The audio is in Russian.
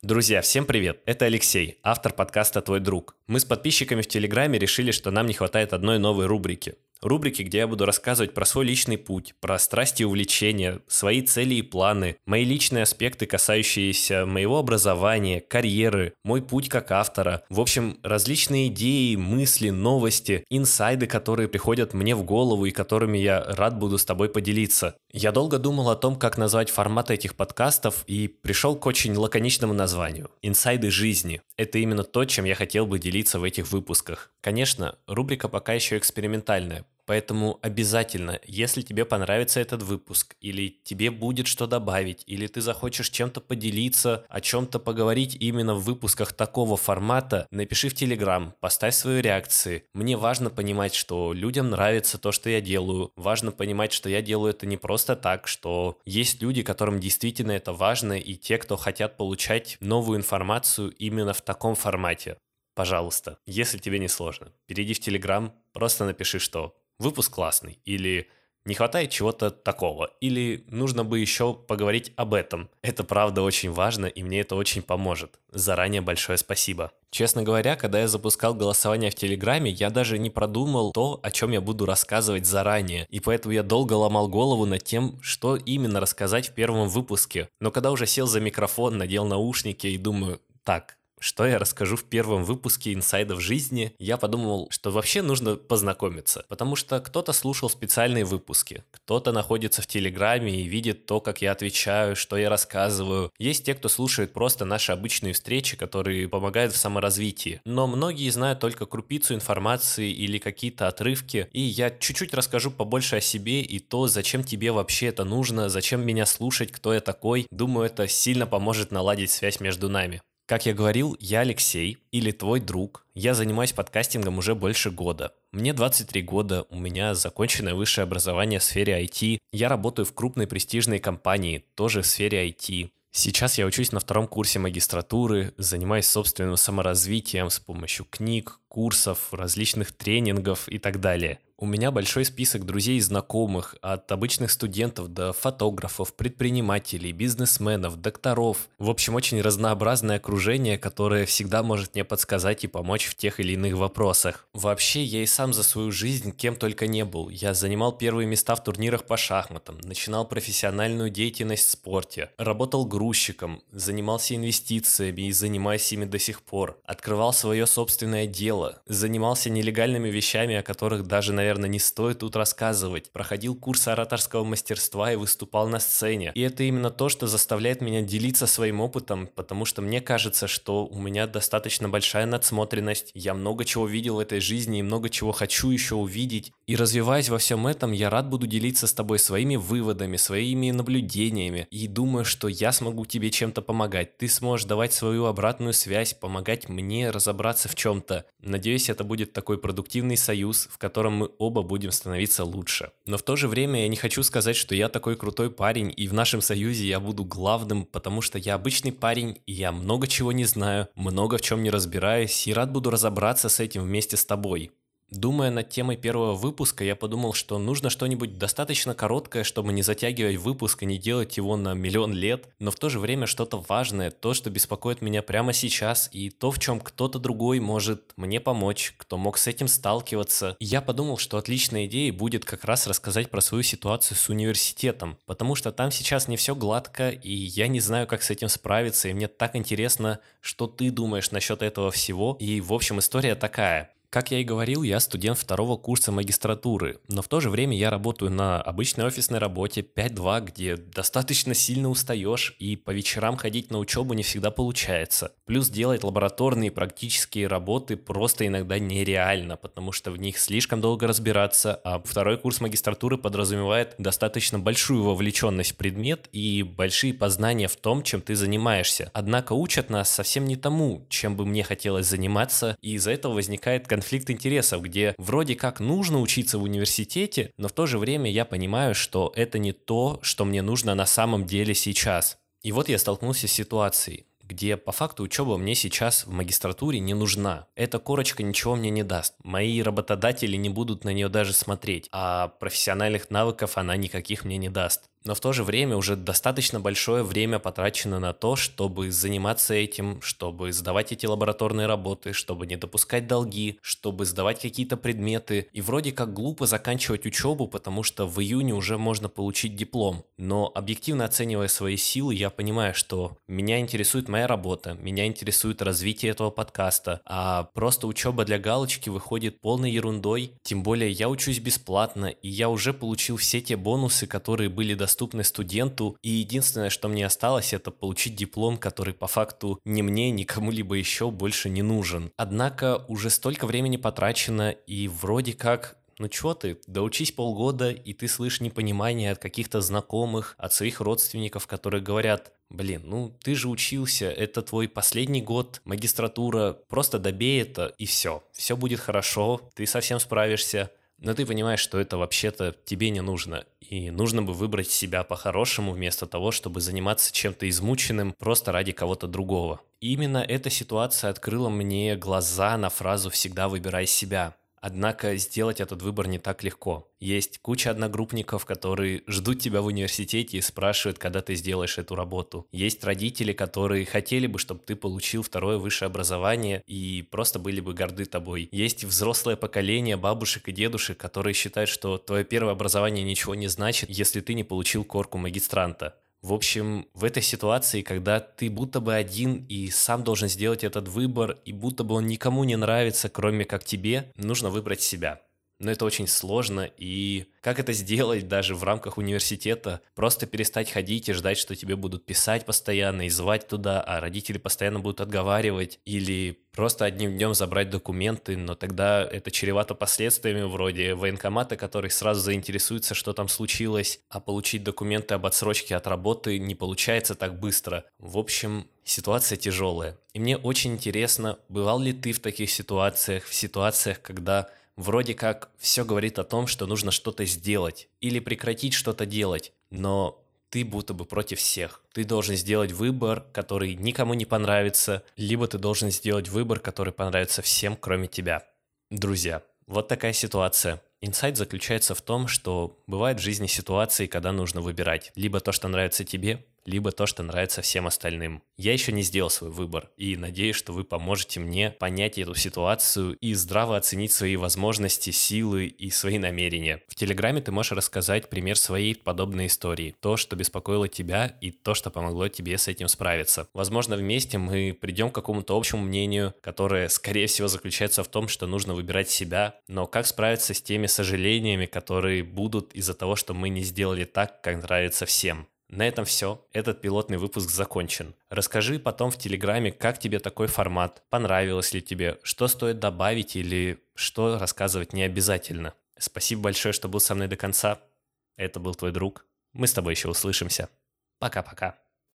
Друзья, всем привет! Это Алексей, автор подкаста «Твой друг». Мы с подписчиками в Телеграме решили, что нам не хватает одной новой рубрики. Рубрики, где я буду рассказывать про свой личный путь, про страсти и увлечения, свои цели и планы, мои личные аспекты, касающиеся моего образования, карьеры, мой путь как автора. В общем, различные идеи, мысли, новости, инсайды, которые приходят мне в голову и которыми я рад буду с тобой поделиться. Я долго думал о том, как назвать формат этих подкастов и пришел к очень лаконичному названию – «Инсайды жизни». Это именно то, чем я хотел бы делиться в этих выпусках. Конечно, рубрика пока еще экспериментальная, Поэтому обязательно, если тебе понравится этот выпуск, или тебе будет что добавить, или ты захочешь чем-то поделиться, о чем-то поговорить именно в выпусках такого формата, напиши в Телеграм, поставь свои реакции. Мне важно понимать, что людям нравится то, что я делаю. Важно понимать, что я делаю это не просто так, что есть люди, которым действительно это важно, и те, кто хотят получать новую информацию именно в таком формате. Пожалуйста, если тебе не сложно, перейди в Телеграм, просто напиши, что выпуск классный, или не хватает чего-то такого, или нужно бы еще поговорить об этом. Это правда очень важно, и мне это очень поможет. Заранее большое спасибо. Честно говоря, когда я запускал голосование в Телеграме, я даже не продумал то, о чем я буду рассказывать заранее, и поэтому я долго ломал голову над тем, что именно рассказать в первом выпуске. Но когда уже сел за микрофон, надел наушники и думаю, так, что я расскажу в первом выпуске «Инсайдов жизни», я подумал, что вообще нужно познакомиться, потому что кто-то слушал специальные выпуски, кто-то находится в Телеграме и видит то, как я отвечаю, что я рассказываю. Есть те, кто слушает просто наши обычные встречи, которые помогают в саморазвитии. Но многие знают только крупицу информации или какие-то отрывки, и я чуть-чуть расскажу побольше о себе и то, зачем тебе вообще это нужно, зачем меня слушать, кто я такой. Думаю, это сильно поможет наладить связь между нами. Как я говорил, я Алексей, или твой друг. Я занимаюсь подкастингом уже больше года. Мне 23 года, у меня законченное высшее образование в сфере IT. Я работаю в крупной престижной компании, тоже в сфере IT. Сейчас я учусь на втором курсе магистратуры, занимаюсь собственным саморазвитием с помощью книг, курсов, различных тренингов и так далее. У меня большой список друзей и знакомых, от обычных студентов до фотографов, предпринимателей, бизнесменов, докторов. В общем, очень разнообразное окружение, которое всегда может мне подсказать и помочь в тех или иных вопросах. Вообще, я и сам за свою жизнь кем только не был. Я занимал первые места в турнирах по шахматам, начинал профессиональную деятельность в спорте, работал грузчиком, занимался инвестициями и занимаюсь ими до сих пор, открывал свое собственное дело, занимался нелегальными вещами, о которых даже, наверное, наверное, не стоит тут рассказывать. Проходил курс ораторского мастерства и выступал на сцене. И это именно то, что заставляет меня делиться своим опытом, потому что мне кажется, что у меня достаточно большая надсмотренность, я много чего видел в этой жизни и много чего хочу еще увидеть. И развиваясь во всем этом, я рад буду делиться с тобой своими выводами, своими наблюдениями. И думаю, что я смогу тебе чем-то помогать. Ты сможешь давать свою обратную связь, помогать мне разобраться в чем-то. Надеюсь, это будет такой продуктивный союз, в котором мы оба будем становиться лучше. Но в то же время я не хочу сказать, что я такой крутой парень, и в нашем союзе я буду главным, потому что я обычный парень, и я много чего не знаю, много в чем не разбираюсь, и рад буду разобраться с этим вместе с тобой. Думая над темой первого выпуска, я подумал, что нужно что-нибудь достаточно короткое, чтобы не затягивать выпуск и не делать его на миллион лет, но в то же время что-то важное, то, что беспокоит меня прямо сейчас, и то, в чем кто-то другой может мне помочь, кто мог с этим сталкиваться. Я подумал, что отличной идеей будет как раз рассказать про свою ситуацию с университетом, потому что там сейчас не все гладко, и я не знаю, как с этим справиться, и мне так интересно, что ты думаешь насчет этого всего. И, в общем, история такая. Как я и говорил, я студент второго курса магистратуры, но в то же время я работаю на обычной офисной работе 5-2, где достаточно сильно устаешь, и по вечерам ходить на учебу не всегда получается. Плюс делать лабораторные практические работы просто иногда нереально, потому что в них слишком долго разбираться, а второй курс магистратуры подразумевает достаточно большую вовлеченность в предмет и большие познания в том, чем ты занимаешься. Однако учат нас совсем не тому, чем бы мне хотелось заниматься, и из-за этого возникает конфликт интересов, где вроде как нужно учиться в университете, но в то же время я понимаю, что это не то, что мне нужно на самом деле сейчас. И вот я столкнулся с ситуацией где по факту учеба мне сейчас в магистратуре не нужна. Эта корочка ничего мне не даст. Мои работодатели не будут на нее даже смотреть, а профессиональных навыков она никаких мне не даст. Но в то же время уже достаточно большое время потрачено на то, чтобы заниматься этим, чтобы сдавать эти лабораторные работы, чтобы не допускать долги, чтобы сдавать какие-то предметы. И вроде как глупо заканчивать учебу, потому что в июне уже можно получить диплом. Но объективно оценивая свои силы, я понимаю, что меня интересует моя работа, меня интересует развитие этого подкаста, а просто учеба для галочки выходит полной ерундой. Тем более я учусь бесплатно, и я уже получил все те бонусы, которые были доступны доступны студенту, и единственное, что мне осталось, это получить диплом, который по факту ни мне, ни кому-либо еще больше не нужен. Однако уже столько времени потрачено, и вроде как ну чё ты, доучись полгода, и ты слышишь непонимание от каких-то знакомых, от своих родственников, которые говорят, блин, ну ты же учился, это твой последний год, магистратура, просто добей это, и все. Все будет хорошо, ты совсем справишься но ты понимаешь, что это вообще-то тебе не нужно. И нужно бы выбрать себя по-хорошему вместо того, чтобы заниматься чем-то измученным просто ради кого-то другого. И именно эта ситуация открыла мне глаза на фразу «всегда выбирай себя». Однако сделать этот выбор не так легко. Есть куча одногруппников, которые ждут тебя в университете и спрашивают, когда ты сделаешь эту работу. Есть родители, которые хотели бы, чтобы ты получил второе высшее образование и просто были бы горды тобой. Есть взрослое поколение бабушек и дедушек, которые считают, что твое первое образование ничего не значит, если ты не получил корку магистранта. В общем, в этой ситуации, когда ты будто бы один и сам должен сделать этот выбор, и будто бы он никому не нравится, кроме как тебе, нужно выбрать себя но это очень сложно, и как это сделать даже в рамках университета? Просто перестать ходить и ждать, что тебе будут писать постоянно и звать туда, а родители постоянно будут отговаривать, или просто одним днем забрать документы, но тогда это чревато последствиями вроде военкомата, который сразу заинтересуется, что там случилось, а получить документы об отсрочке от работы не получается так быстро. В общем, ситуация тяжелая. И мне очень интересно, бывал ли ты в таких ситуациях, в ситуациях, когда Вроде как все говорит о том, что нужно что-то сделать или прекратить что-то делать, но ты будто бы против всех. Ты должен сделать выбор, который никому не понравится, либо ты должен сделать выбор, который понравится всем, кроме тебя. Друзья, вот такая ситуация. Инсайт заключается в том, что бывают в жизни ситуации, когда нужно выбирать либо то, что нравится тебе, либо то, что нравится всем остальным. Я еще не сделал свой выбор и надеюсь, что вы поможете мне понять эту ситуацию и здраво оценить свои возможности, силы и свои намерения. В Телеграме ты можешь рассказать пример своей подобной истории, то, что беспокоило тебя и то, что помогло тебе с этим справиться. Возможно, вместе мы придем к какому-то общему мнению, которое, скорее всего, заключается в том, что нужно выбирать себя, но как справиться с теми сожалениями, которые будут из-за того, что мы не сделали так, как нравится всем. На этом все. Этот пилотный выпуск закончен. Расскажи потом в Телеграме, как тебе такой формат, понравилось ли тебе, что стоит добавить или что рассказывать не обязательно. Спасибо большое, что был со мной до конца. Это был твой друг. Мы с тобой еще услышимся. Пока-пока.